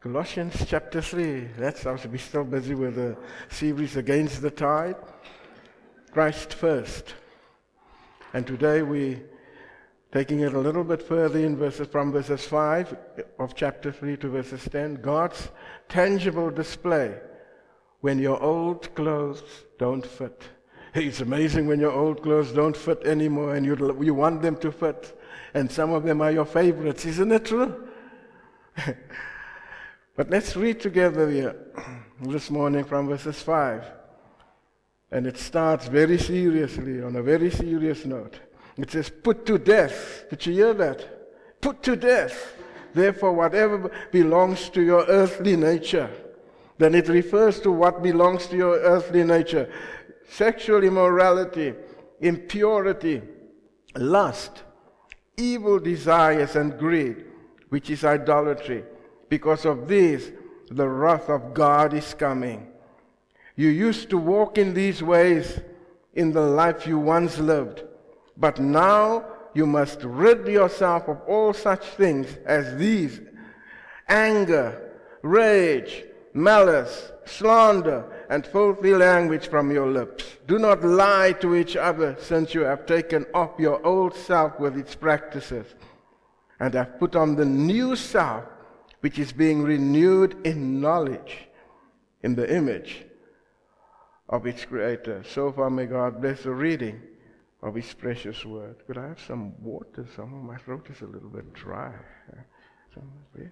Colossians chapter 3. That's us. We're still busy with the series Against the Tide. Christ first. And today we taking it a little bit further in verses from verses 5 of chapter 3 to verses 10. God's tangible display when your old clothes don't fit. It's amazing when your old clothes don't fit anymore and you, you want them to fit. And some of them are your favorites. Isn't it true? But let's read together here this morning from verses 5. And it starts very seriously, on a very serious note. It says, Put to death. Did you hear that? Put to death. Therefore, whatever belongs to your earthly nature, then it refers to what belongs to your earthly nature sexual immorality, impurity, lust, evil desires, and greed, which is idolatry. Because of this, the wrath of God is coming. You used to walk in these ways in the life you once lived, but now you must rid yourself of all such things as these anger, rage, malice, slander, and filthy language from your lips. Do not lie to each other, since you have taken off your old self with its practices, and have put on the new self which is being renewed in knowledge in the image of its creator. So far, may God bless the reading of his precious word. Could I have some water? Some of my throat is a little bit dry. Some, please.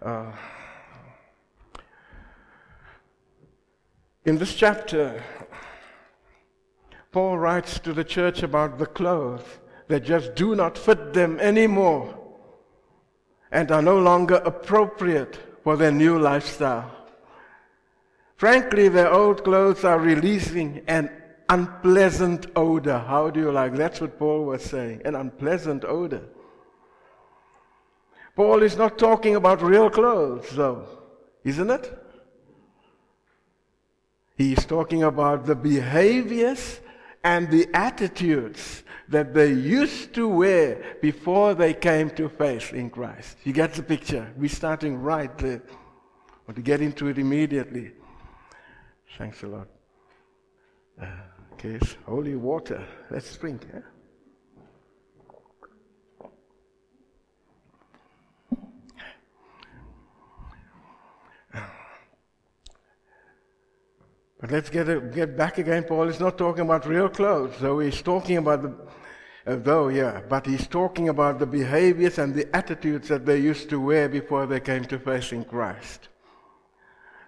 Uh, in this chapter, Paul writes to the church about the clothes that just do not fit them anymore and are no longer appropriate for their new lifestyle. Frankly, their old clothes are releasing an unpleasant odor. How do you like? That's what Paul was saying an unpleasant odor. Paul is not talking about real clothes, though, isn't it? He's talking about the behaviors and the attitudes that they used to wear before they came to faith in Christ. You get the picture? We're starting right there. Or to get into it immediately. Thanks a lot. Uh, okay, holy water. Let's drink. Eh? But let's get, get back again. Paul is not talking about real clothes, though he's talking about the, uh, though, yeah, but he's talking about the behaviors and the attitudes that they used to wear before they came to faith in Christ.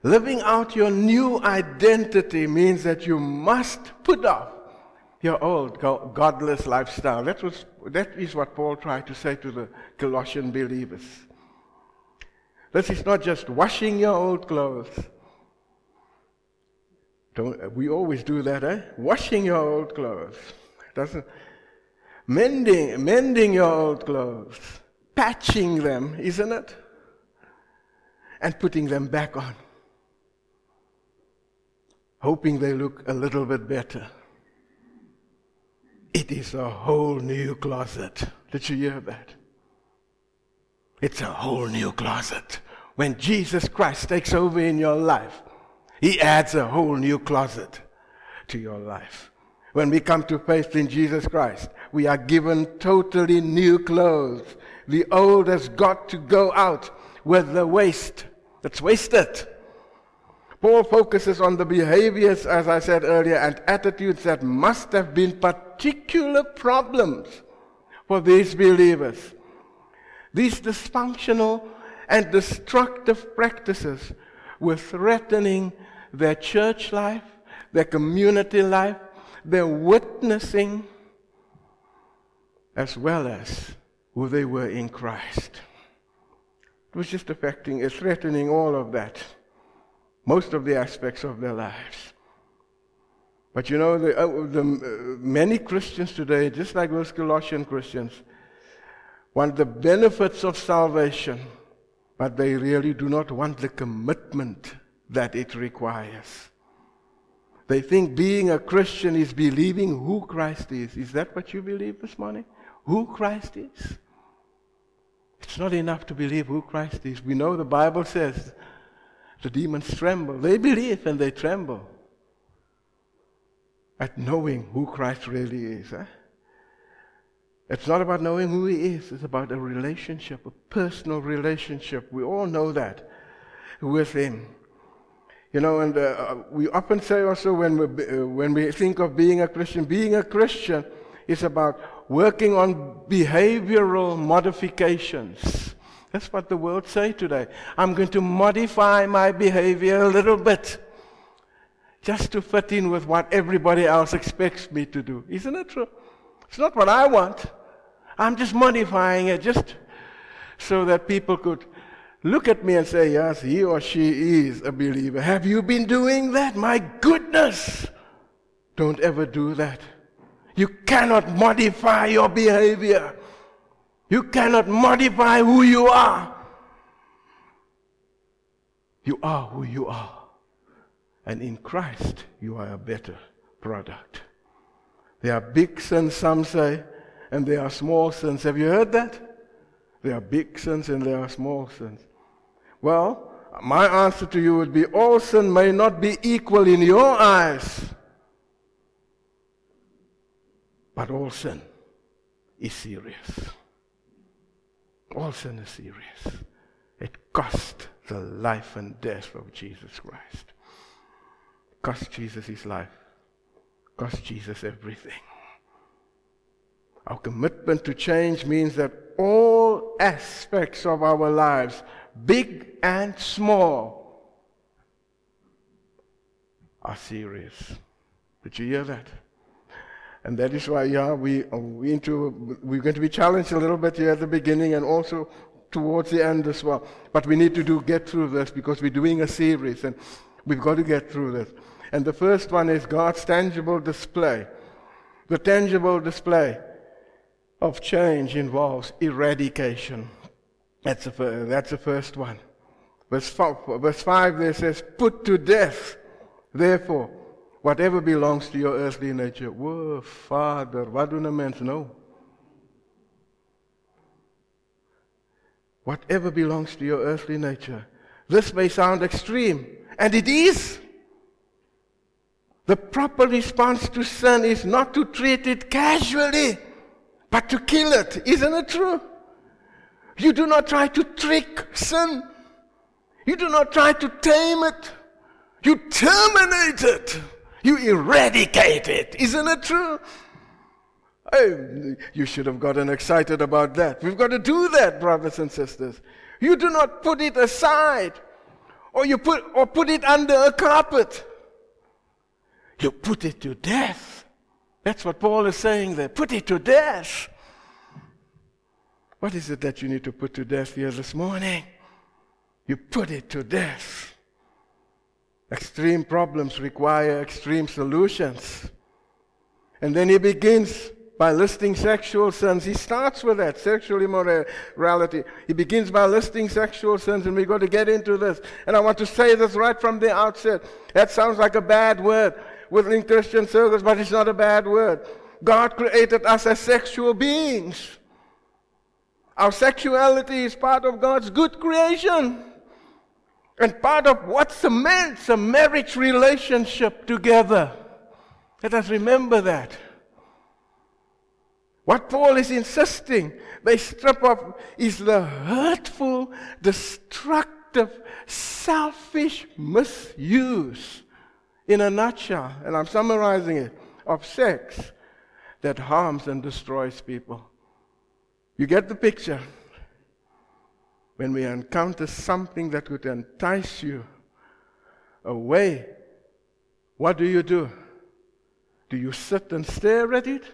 Living out your new identity means that you must put off your old godless lifestyle. That, was, that is what Paul tried to say to the Colossian believers. This is not just washing your old clothes. Don't, we always do that, eh? Washing your old clothes. Doesn't mending mending your old clothes, patching them, isn't it? And putting them back on. Hoping they look a little bit better. It is a whole new closet. Did you hear that? It's a whole new closet. When Jesus Christ takes over in your life, he adds a whole new closet to your life. When we come to faith in Jesus Christ, we are given totally new clothes. The old has got to go out with the waste that's wasted. Paul focuses on the behaviors, as I said earlier, and attitudes that must have been particular problems for these believers. These dysfunctional and destructive practices were threatening their church life, their community life, their witnessing, as well as who they were in Christ. It was just affecting, it's threatening all of that, most of the aspects of their lives. But you know, the, uh, the uh, many Christians today, just like those Colossian Christians, want the benefits of salvation, but they really do not want the commitment that it requires. They think being a Christian is believing who Christ is. Is that what you believe this morning? Who Christ is? It's not enough to believe who Christ is. We know the Bible says the demons tremble. They believe and they tremble at knowing who Christ really is. Eh? It's not about knowing who He is, it's about a relationship, a personal relationship. We all know that with Him. You know, and uh, we often say also when we, uh, when we think of being a Christian, being a Christian is about working on behavioral modifications. That's what the world say today. I'm going to modify my behavior a little bit just to fit in with what everybody else expects me to do. Isn't it true? It's not what I want. I'm just modifying it just so that people could look at me and say, Yes, he or she is a believer. Have you been doing that? My goodness! Don't ever do that. You cannot modify your behavior. You cannot modify who you are. You are who you are. And in Christ, you are a better product. There are big sins, some say, and there are small sins. Have you heard that? There are big sins and there are small sins. Well, my answer to you would be all sin may not be equal in your eyes. But all sin is serious. All sin is serious. It cost the life and death of Jesus Christ. Cost Jesus his life. Cost Jesus everything. Our commitment to change means that all aspects of our lives, big and small, are serious. Did you hear that? And that is why, yeah, we, uh, we into, we're going to be challenged a little bit here at the beginning and also towards the end as well. But we need to do get through this because we're doing a series and we've got to get through this. And the first one is God's tangible display. The tangible display of change involves eradication. That's the, that's the first one. Verse 5, verse 5 there says, Put to death, therefore, Whatever belongs to your earthly nature. Whoa, Father, wat the mens know? Whatever belongs to your earthly nature. This may sound extreme, and it is. The proper response to sin is not to treat it casually, but to kill it. Isn't it true? You do not try to trick sin. You do not try to tame it. You terminate it. You eradicate it. Isn't it true? you should have gotten excited about that. We've got to do that, brothers and sisters. You do not put it aside or you put or put it under a carpet. You put it to death. That's what Paul is saying there. Put it to death. What is it that you need to put to death here this morning? You put it to death. Extreme problems require extreme solutions. And then he begins by listing sexual sins. He starts with that, sexual immorality. He begins by listing sexual sins, and we've got to get into this. And I want to say this right from the outset. That sounds like a bad word within Christian circles, but it's not a bad word. God created us as sexual beings. Our sexuality is part of God's good creation. And part of what cements a marriage relationship together. Let us remember that. What Paul is insisting they strip off is the hurtful, destructive, selfish misuse, in a nutshell, and I'm summarizing it, of sex that harms and destroys people. You get the picture? when we encounter something that would entice you away, what do you do? Do you sit and stare at it?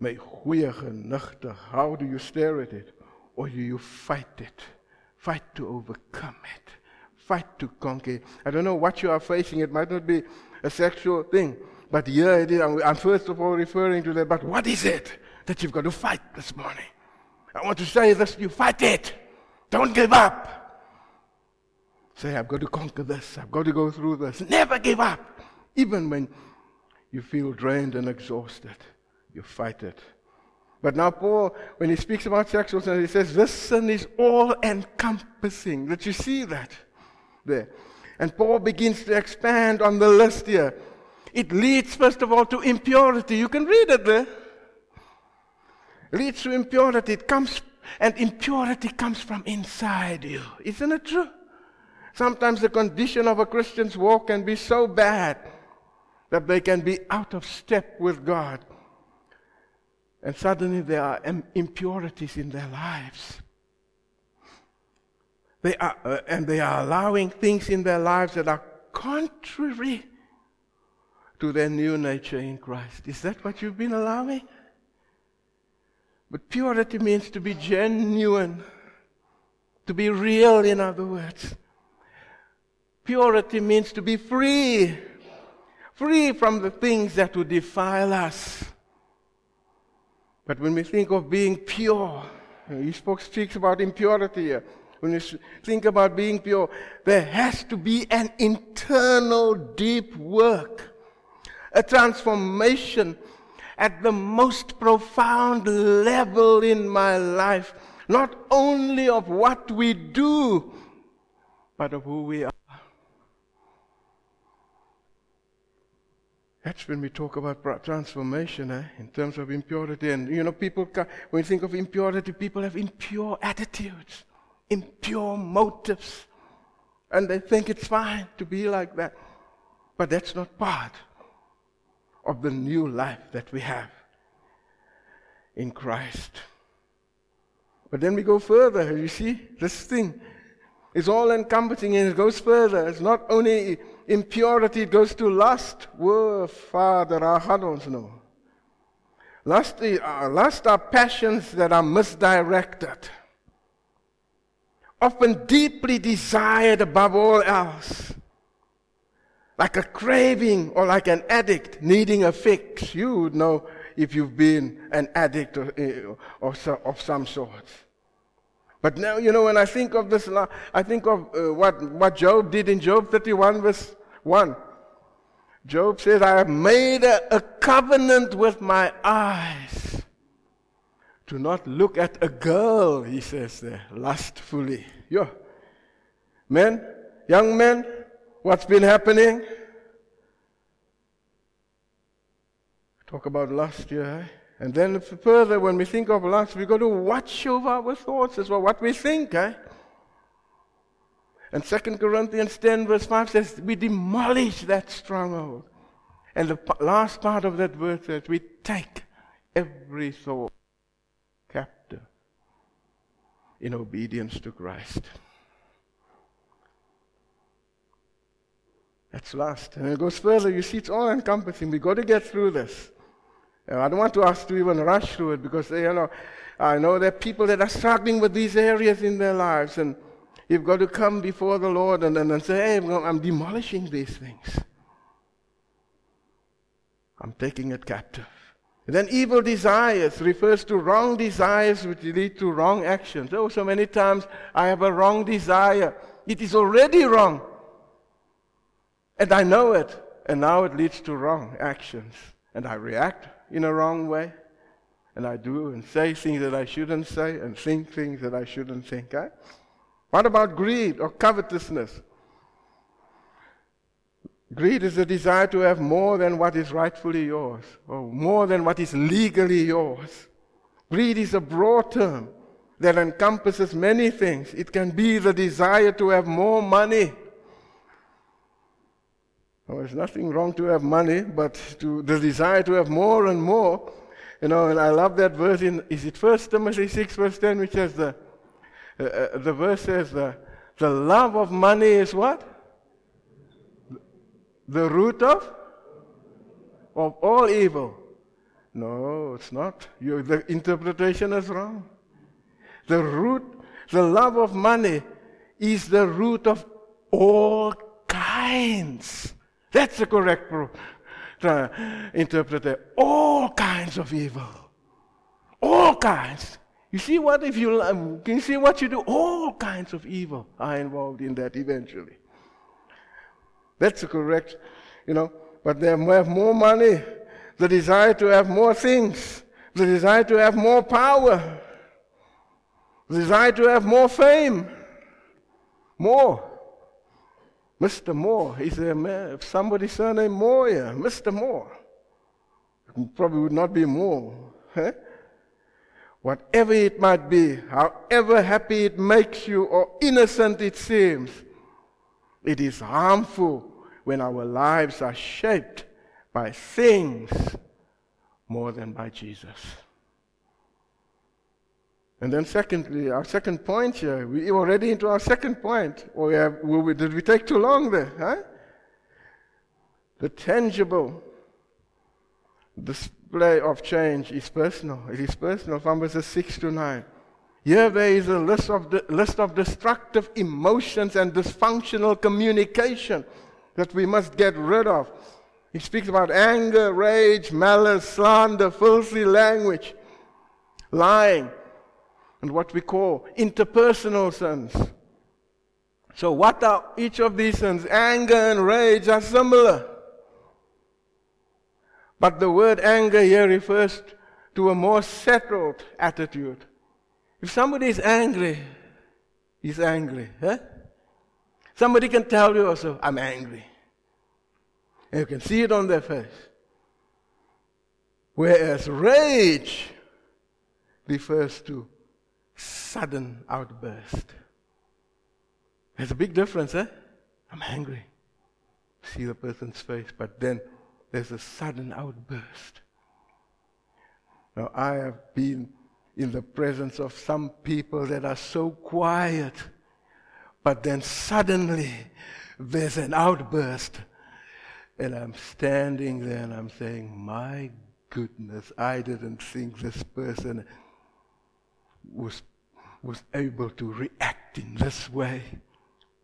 My goeie genigte, how do you stare at it? Or do you fight it? Fight to overcome it. Fight to conquer. I don't know what you are facing. It might not be a sexual thing. But here it is. I'm first of all referring to that. But what is it that you've got to fight this morning? I want to say this you fight it. Don't give up. Say, I've got to conquer this. I've got to go through this. Never give up. Even when you feel drained and exhausted, you fight it. But now, Paul, when he speaks about sexual sin, he says this sin is all encompassing. That you see that there. And Paul begins to expand on the list here. It leads, first of all, to impurity. You can read it there. Leads to impurity. It comes, and impurity comes from inside you. Isn't it true? Sometimes the condition of a Christian's walk can be so bad that they can be out of step with God. And suddenly there are impurities in their lives. They are, uh, and they are allowing things in their lives that are contrary to their new nature in Christ. Is that what you've been allowing? But purity means to be genuine, to be real, in other words. Purity means to be free, free from the things that would defile us. But when we think of being pure, he spoke, speaks about impurity here. When you think about being pure, there has to be an internal deep work, a transformation at the most profound level in my life, not only of what we do, but of who we are. That's when we talk about transformation eh, in terms of impurity. And, you know, people, when you think of impurity, people have impure attitudes, impure motives. And they think it's fine to be like that. But that's not part of the new life that we have in Christ. But then we go further. You see, this thing is all encompassing and it goes further. It's not only impurity goes to lust. Whoa, Father, our hearts know. Lust, uh, lust are passions that are misdirected, often deeply desired above all else. Like a craving or like an addict needing a fix. You would know if you've been an addict of, uh, of some sort. But now, you know, when I think of this, I think of uh, what, what Job did in Job 31, verse 1. Job says, I have made a, a covenant with my eyes to not look at a girl, he says there, lustfully. Yo. Men, young men, what's been happening? Talk about lust here. Eh? And then further, when we think of lust, we've got to watch over our thoughts as well, what we think. Eh? And 2 Corinthians 10, verse 5 says, We demolish that stronghold. And the last part of that verse says, We take every thought captive in obedience to Christ. That's last. And it goes further. You see, it's all encompassing. We've got to get through this. I don't want to ask to even rush through it because, you know, I know there are people that are struggling with these areas in their lives. And You've got to come before the Lord and, and, and say, hey, I'm demolishing these things. I'm taking it captive. And then evil desires refers to wrong desires which lead to wrong actions. Oh, so many times I have a wrong desire. It is already wrong. And I know it. And now it leads to wrong actions. And I react in a wrong way. And I do and say things that I shouldn't say and think things that I shouldn't think. Eh? What about greed or covetousness? Greed is the desire to have more than what is rightfully yours, or more than what is legally yours. Greed is a broad term that encompasses many things. It can be the desire to have more money. Well, there's nothing wrong to have money, but to the desire to have more and more. You know, and I love that verse in, is it First Timothy 6, verse 10, which says the uh, uh, the verse says the, the love of money is what? The root of? Of all evil. No, it's not. You, the interpretation is wrong. The root, the love of money is the root of all kinds. That's the correct interpretation. All kinds of evil. All kinds. You see what if you um, can you see what you do? All kinds of evil are involved in that eventually. That's the correct, you know. But they have more money, the desire to have more things, the desire to have more power, the desire to have more fame, more. Mr. Moore, he's a man, somebody's surname Moore here, Mr. Moore. Probably would not be Moore. Huh? Whatever it might be, however happy it makes you or innocent it seems, it is harmful when our lives are shaped by things more than by Jesus. And then, secondly, our second point here, we already into our second point. Or have, we, did we take too long there? Huh? The tangible display of change is personal. It is personal from verses 6 to 9. Here there is a list of, the, list of destructive emotions and dysfunctional communication that we must get rid of. He speaks about anger, rage, malice, slander, filthy language, lying, and what we call interpersonal sins. So, what are each of these sins? Anger and rage are similar. But the word anger here refers to a more settled attitude. If somebody is angry, he's angry. Huh? Somebody can tell you also, I'm angry. And you can see it on their face. Whereas rage refers to sudden outburst. There's a big difference, eh? I'm angry. See the person's face, but then there's a sudden outburst. Now, I have been in the presence of some people that are so quiet, but then suddenly there's an outburst. And I'm standing there and I'm saying, My goodness, I didn't think this person was, was able to react in this way.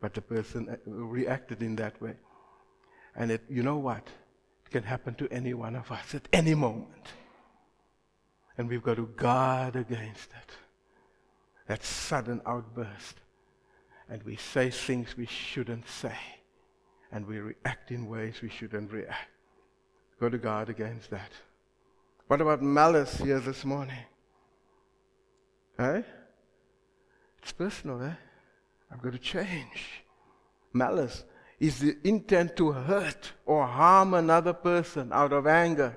But the person uh, reacted in that way. And it, you know what? It can happen to any one of us at any moment. And we've got to guard against that. That sudden outburst. And we say things we shouldn't say. And we react in ways we shouldn't react. We've got to guard against that. What about malice here this morning? Eh? It's personal, eh? I've got to change. Malice is the intent to hurt or harm another person out of anger.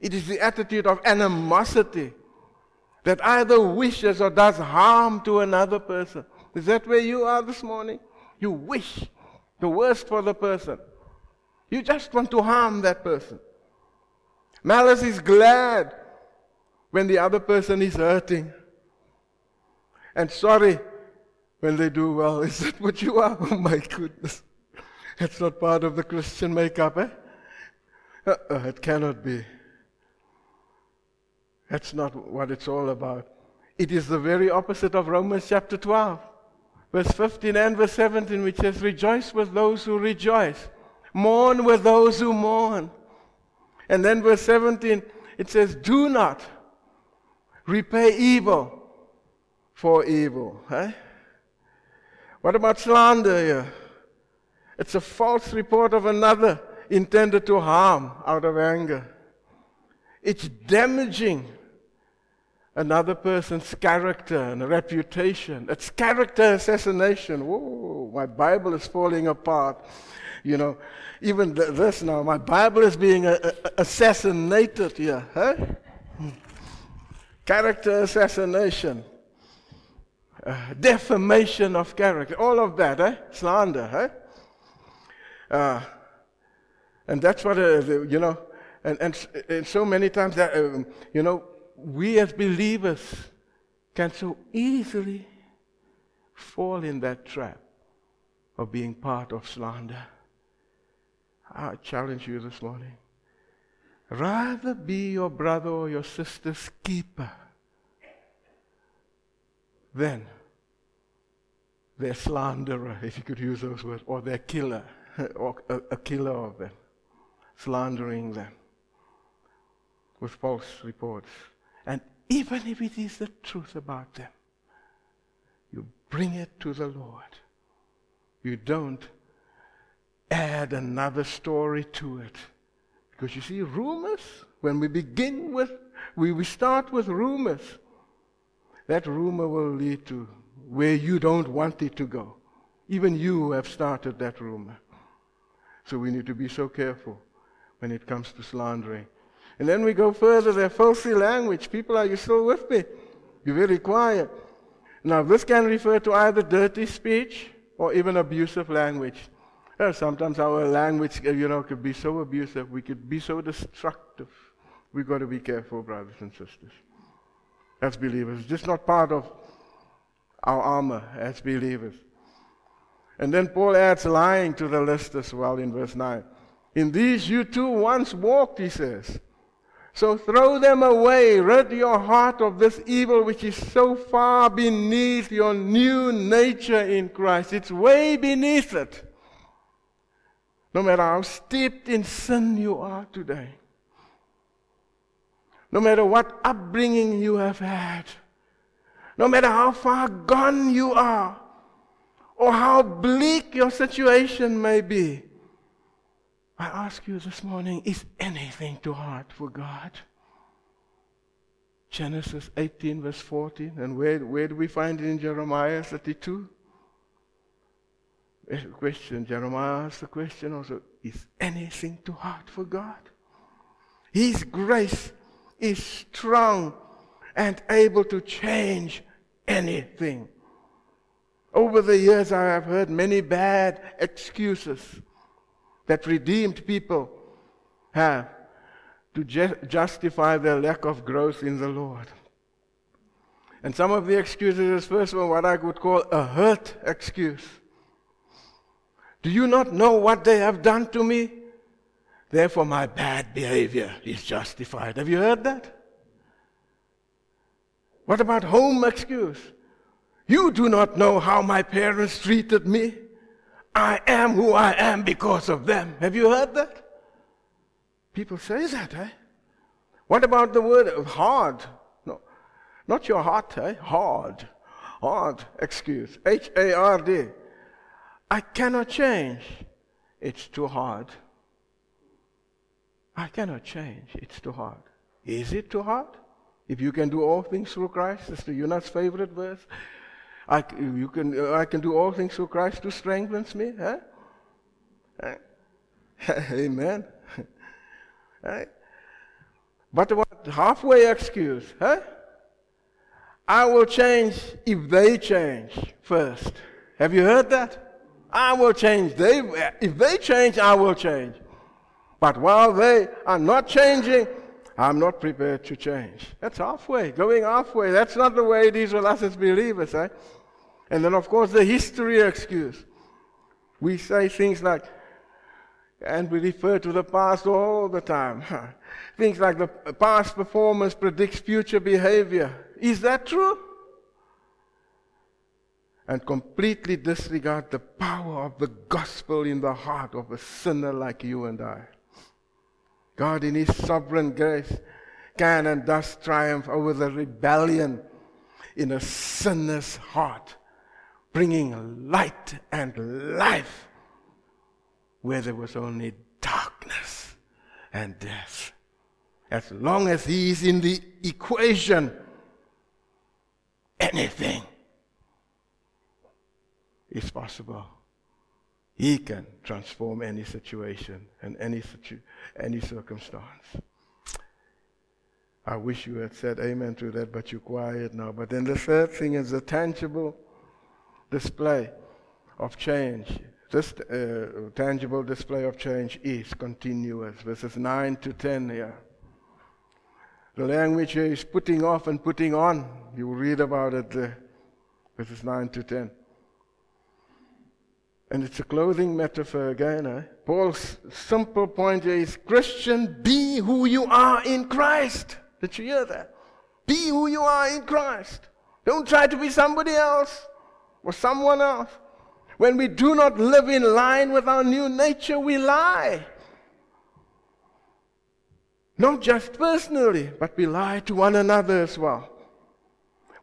It is the attitude of animosity that either wishes or does harm to another person. Is that where you are this morning? You wish the worst for the person. You just want to harm that person. Malice is glad when the other person is hurting. And sorry when they do well. Is that what you are? Oh my goodness. That's not part of the Christian makeup, eh? Uh-uh, it cannot be. That's not what it's all about. It is the very opposite of Romans chapter 12, verse 15 and verse 17, which says, Rejoice with those who rejoice, mourn with those who mourn. And then verse 17, it says, Do not repay evil for evil. Eh? What about slander here? It's a false report of another intended to harm out of anger. It's damaging another person's character and reputation. It's character assassination. Whoa, my Bible is falling apart. You know, even th- this now, my Bible is being a- a- assassinated here. Huh? Hmm. Character assassination. Defamation of character. All of that, eh? Slander, eh? Uh, and that's what, uh, you know, and, and, and, so many times that, um, you know, we as believers can so easily fall in that trap of being part of slander. I challenge you this morning. Rather be your brother or your sister's keeper than their slanderer, if you could use those words, or their killer, or a, killer of them, slandering them with false reports. And even if it is the truth about them, you bring it to the Lord. You don't add another story to it. Because you see, rumors, when we begin with we, we start with rumors. That rumor will lead to where you don't want it to go. Even you have started that rumor. So we need to be so careful when it comes to slandering. And then we go further, their filthy language. People, are you still with me? You're very quiet. Now, this can refer to either dirty speech or even abusive language. Uh, sometimes our language, uh, you know, could be so abusive. We could be so destructive. We've got to be careful, brothers and sisters. As believers, it's just not part of our armor as believers. And then Paul adds lying to the list as well in verse 9. In these you too once walked, he says. So throw them away. Rid your heart of this evil which is so far beneath your new nature in Christ. It's way beneath it. No matter how steeped in sin you are today, no matter what upbringing you have had, no matter how far gone you are, or how bleak your situation may be, I ask you this morning is anything too hard for God? Genesis 18, verse 14. And where, where do we find it in Jeremiah 32? A question. Jeremiah asks the question also Is anything too hard for God? His grace is strong and able to change anything. Over the years, I have heard many bad excuses that redeemed people have to ju- justify their lack of growth in the Lord. And some of the excuses is first one, what I would call a hurt excuse. Do you not know what they have done to me? Therefore, my bad behavior is justified. Have you heard that? What about home excuse? You do not know how my parents treated me. I am who I am because of them. Have you heard that? People say that, eh? What about the word hard? No, not your heart, eh? Hard. Hard excuse. H A R D. I cannot change. It's too hard. I cannot change. It's too hard. Is it too hard? If you can do all things through Christ, Sister Yuna's favorite verse. I, you can, uh, I can do all things through Christ who strengthens me. Huh? Amen. But what halfway excuse? Huh? I will change if they change first. Have you heard that? I will change. They, if they change, I will change. But while they are not changing, I'm not prepared to change. That's halfway, going halfway. That's not the way it is with us as believers. Eh? And then, of course, the history excuse. We say things like, and we refer to the past all the time. things like the past performance predicts future behavior. Is that true? And completely disregard the power of the gospel in the heart of a sinner like you and I. God, in His sovereign grace, can and does triumph over the rebellion in a sinner's heart bringing light and life where there was only darkness and death. As long as he is in the equation, anything is possible. He can transform any situation and any, situ- any circumstance. I wish you had said amen to that, but you're quiet now. But then the third thing is the tangible display of change. This uh, tangible display of change is continuous. Verses 9 to 10 here. The language here is putting off and putting on. You read about it there. Verses 9 to 10. And it's a clothing metaphor again. Eh? Paul's simple point here is Christian, be who you are in Christ. Did you hear that? Be who you are in Christ. Don't try to be somebody else or someone else. When we do not live in line with our new nature, we lie. Not just personally, but we lie to one another as well.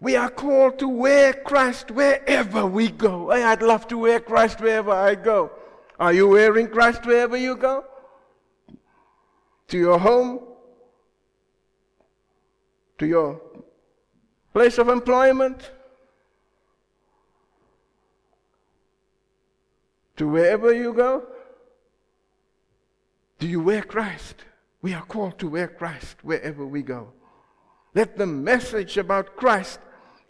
We are called to wear Christ wherever we go. I'd love to wear Christ wherever I go. Are you wearing Christ wherever you go? To your home? to your place of employment, to wherever you go? Do you wear Christ? We are called to wear Christ wherever we go. Let the message about Christ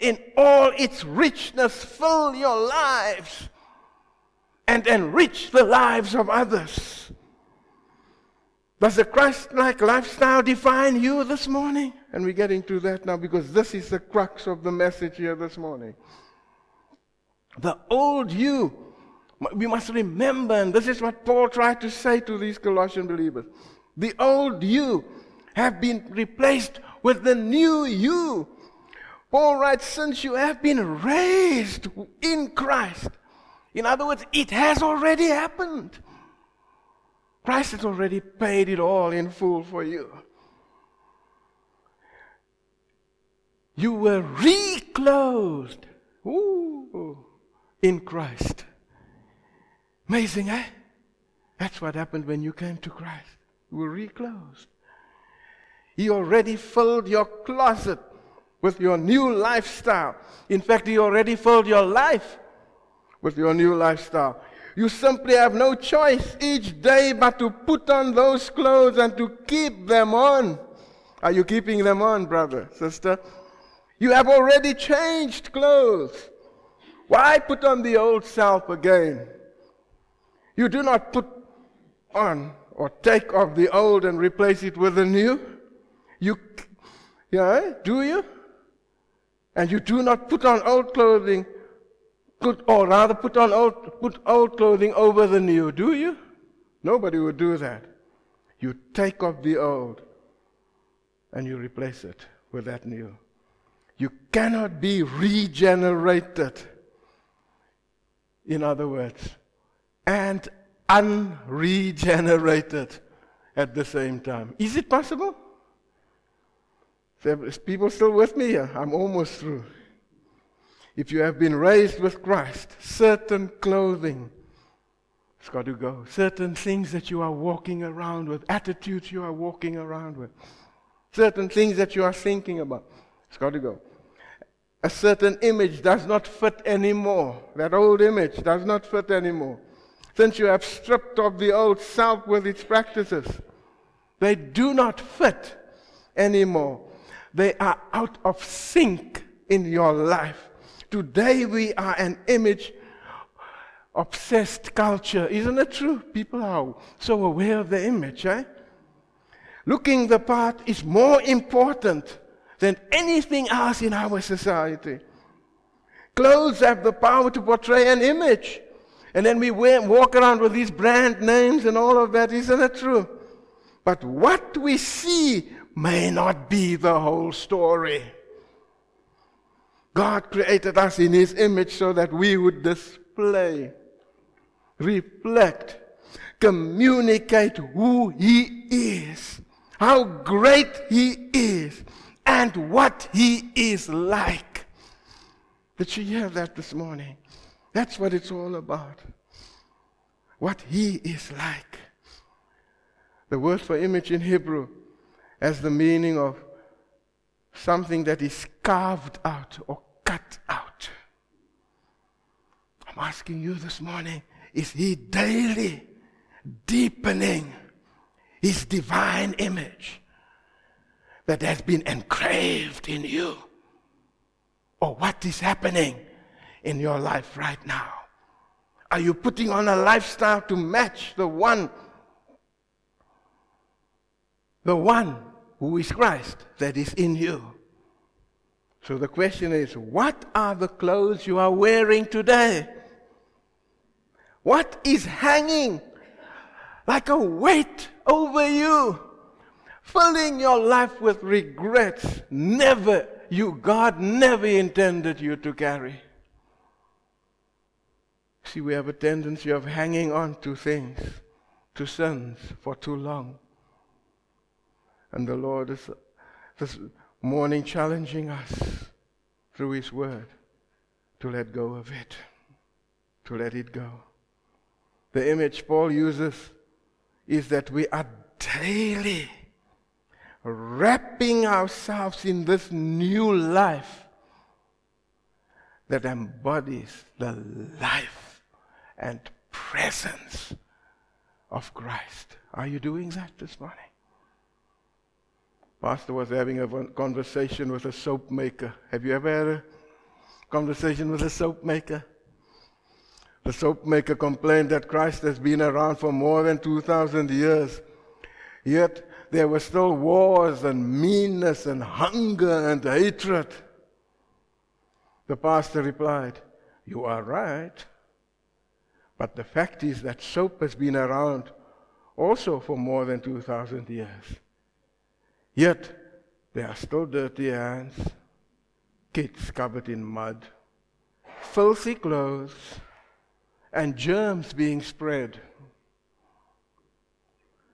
in all its richness fill your lives and enrich the lives of others. Does the Christ like lifestyle define you this morning? And we're getting to that now because this is the crux of the message here this morning. The old you, we must remember, and this is what Paul tried to say to these Colossian believers. The old you have been replaced with the new you. Paul writes, since you have been raised in Christ. In other words, it has already happened. Christ has already paid it all in full for you. You were reclothed Ooh, in Christ. Amazing, eh? That's what happened when you came to Christ. You were reclothed. He already filled your closet with your new lifestyle. In fact, He already filled your life with your new lifestyle. You simply have no choice each day but to put on those clothes and to keep them on. Are you keeping them on, brother, sister? You have already changed clothes. Why put on the old self again? You do not put on or take off the old and replace it with the new. You, yeah, do you? And you do not put on old clothing Put, or rather, put on old, put old clothing over the new, do you? Nobody would do that. You take off the old and you replace it with that new. You cannot be regenerated, in other words, and unregenerated at the same time. Is it possible? Is people still with me here? I'm almost through. If you have been raised with Christ, certain clothing has got to go. Certain things that you are walking around with, attitudes you are walking around with, certain things that you are thinking about, it's got to go. A certain image does not fit anymore. That old image does not fit anymore. Since you have stripped of the old self with its practices, they do not fit anymore. They are out of sync in your life. Today we are an image obsessed culture. Isn't it true? People are so aware of the image, eh? Looking the part is more important than anything else in our society. Clothes have the power to portray an image. And then we wear, walk around with these brand names and all of that. Isn't it true? But what we see may not be the whole story. God created us in His image so that we would display, reflect, communicate who He is, how great He is, and what He is like. Did you hear that this morning? That's what it's all about. What He is like. The word for image in Hebrew has the meaning of something that is carved out or cut out. I'm asking you this morning is He daily deepening His divine image that has been engraved in you? Or what is happening in your life right now? Are you putting on a lifestyle to match the one, the one who is Christ that is in you? So the question is what are the clothes you are wearing today? What is hanging like a weight over you, filling your life with regrets? Never, you, God never intended you to carry. See, we have a tendency of hanging on to things, to sins, for too long. And the Lord is this morning challenging us through His Word to let go of it, to let it go. The image Paul uses is that we are daily wrapping ourselves in this new life that embodies the life and presence of Christ. Are you doing that this morning? Pastor was having a conversation with a soap maker. Have you ever had a conversation with a soap maker? The soap maker complained that Christ has been around for more than 2,000 years. Yet there were still wars and meanness and hunger and hatred. The pastor replied, You are right. But the fact is that soap has been around also for more than 2,000 years. Yet there are still dirty hands, kids covered in mud, filthy clothes, and germs being spread.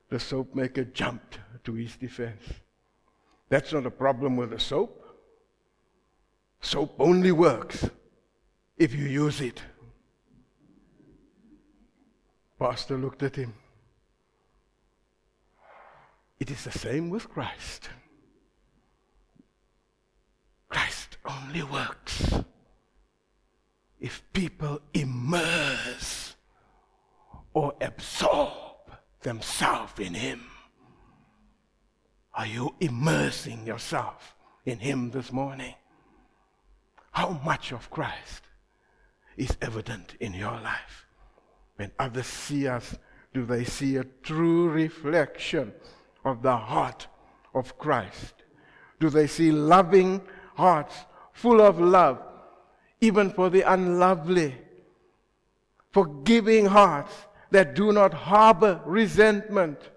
The soap maker jumped to his defense. That's not a problem with the soap. Soap only works if you use it. Pastor looked at him. It is the same with Christ. Christ only works if people immerse or absorb themselves in Him. Are you immersing yourself in Him this morning? How much of Christ is evident in your life? When others see us, do they see a true reflection of the heart of Christ? Do they see loving hearts full of love, even for the unlovely? Forgiving hearts that do not harbor resentment,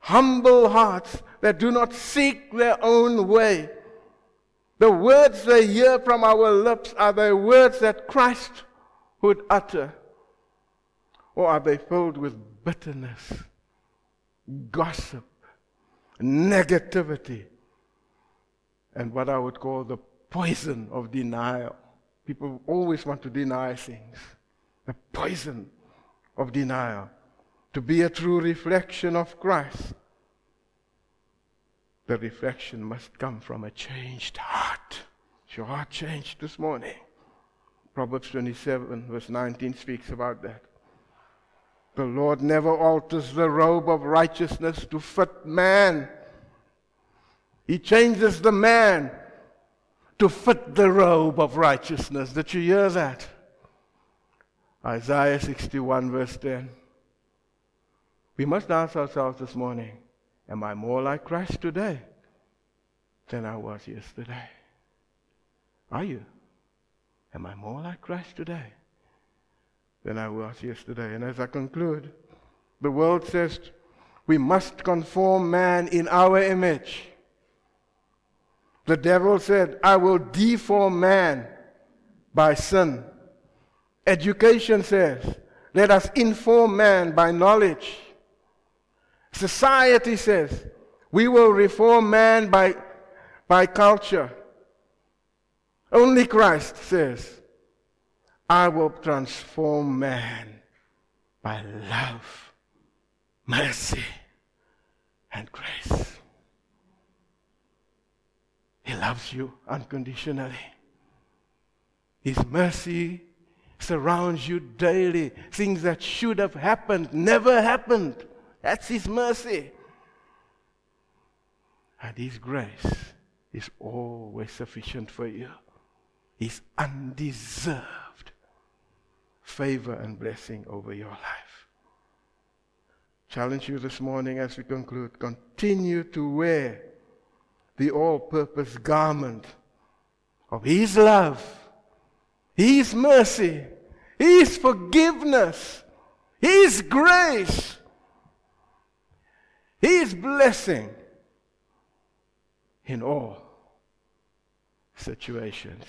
humble hearts that do not seek their own way. The words they hear from our lips are the words that Christ would utter. Or are they filled with bitterness, gossip, negativity, and what I would call the poison of denial? People always want to deny things. The poison of denial. To be a true reflection of Christ, the reflection must come from a changed heart. Is your heart changed this morning? Proverbs 27, verse 19 speaks about that. The Lord never alters the robe of righteousness to fit man. He changes the man to fit the robe of righteousness. Did you hear that? Isaiah 61, verse 10. We must ask ourselves this morning Am I more like Christ today than I was yesterday? Are you? Am I more like Christ today than I was yesterday? And as I conclude, the world says we must conform man in our image. The devil said, I will deform man by sin. Education says, let us inform man by knowledge. Society says, we will reform man by, by culture. Only Christ says, I will transform man by love, mercy, and grace. He loves you unconditionally. His mercy surrounds you daily. Things that should have happened never happened. That's His mercy. And His grace is always sufficient for you. His undeserved favor and blessing over your life. Challenge you this morning as we conclude. Continue to wear the all purpose garment of His love his mercy, His forgiveness, His grace, His blessing in all situations.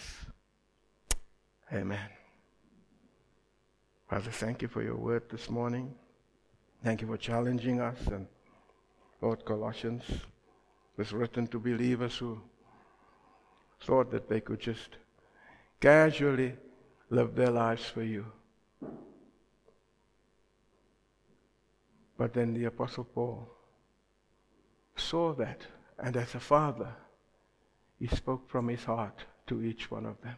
Amen. Father, thank you for your word this morning. Thank you for challenging us. And Lord, Colossians was written to believers who thought that they could just casually live their lives for you. But then the Apostle Paul saw that And as a father, he spoke from his heart to each one of them.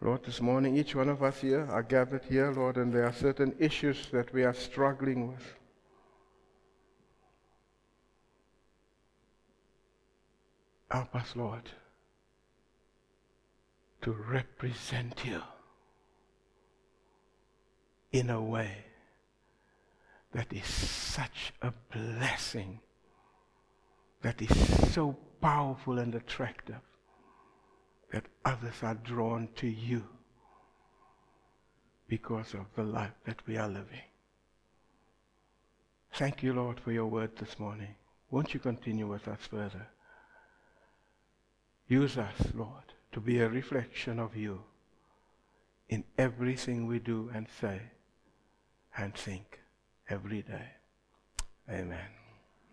Lord, this morning, each one of us here are gathered here, Lord, and there are certain issues that we are struggling with. Help us, Lord, to represent you in a way that is such a blessing, that is so powerful and attractive, that others are drawn to you because of the life that we are living. Thank you, Lord, for your word this morning. Won't you continue with us further? Use us, Lord, to be a reflection of you in everything we do and say and think every day. Amen.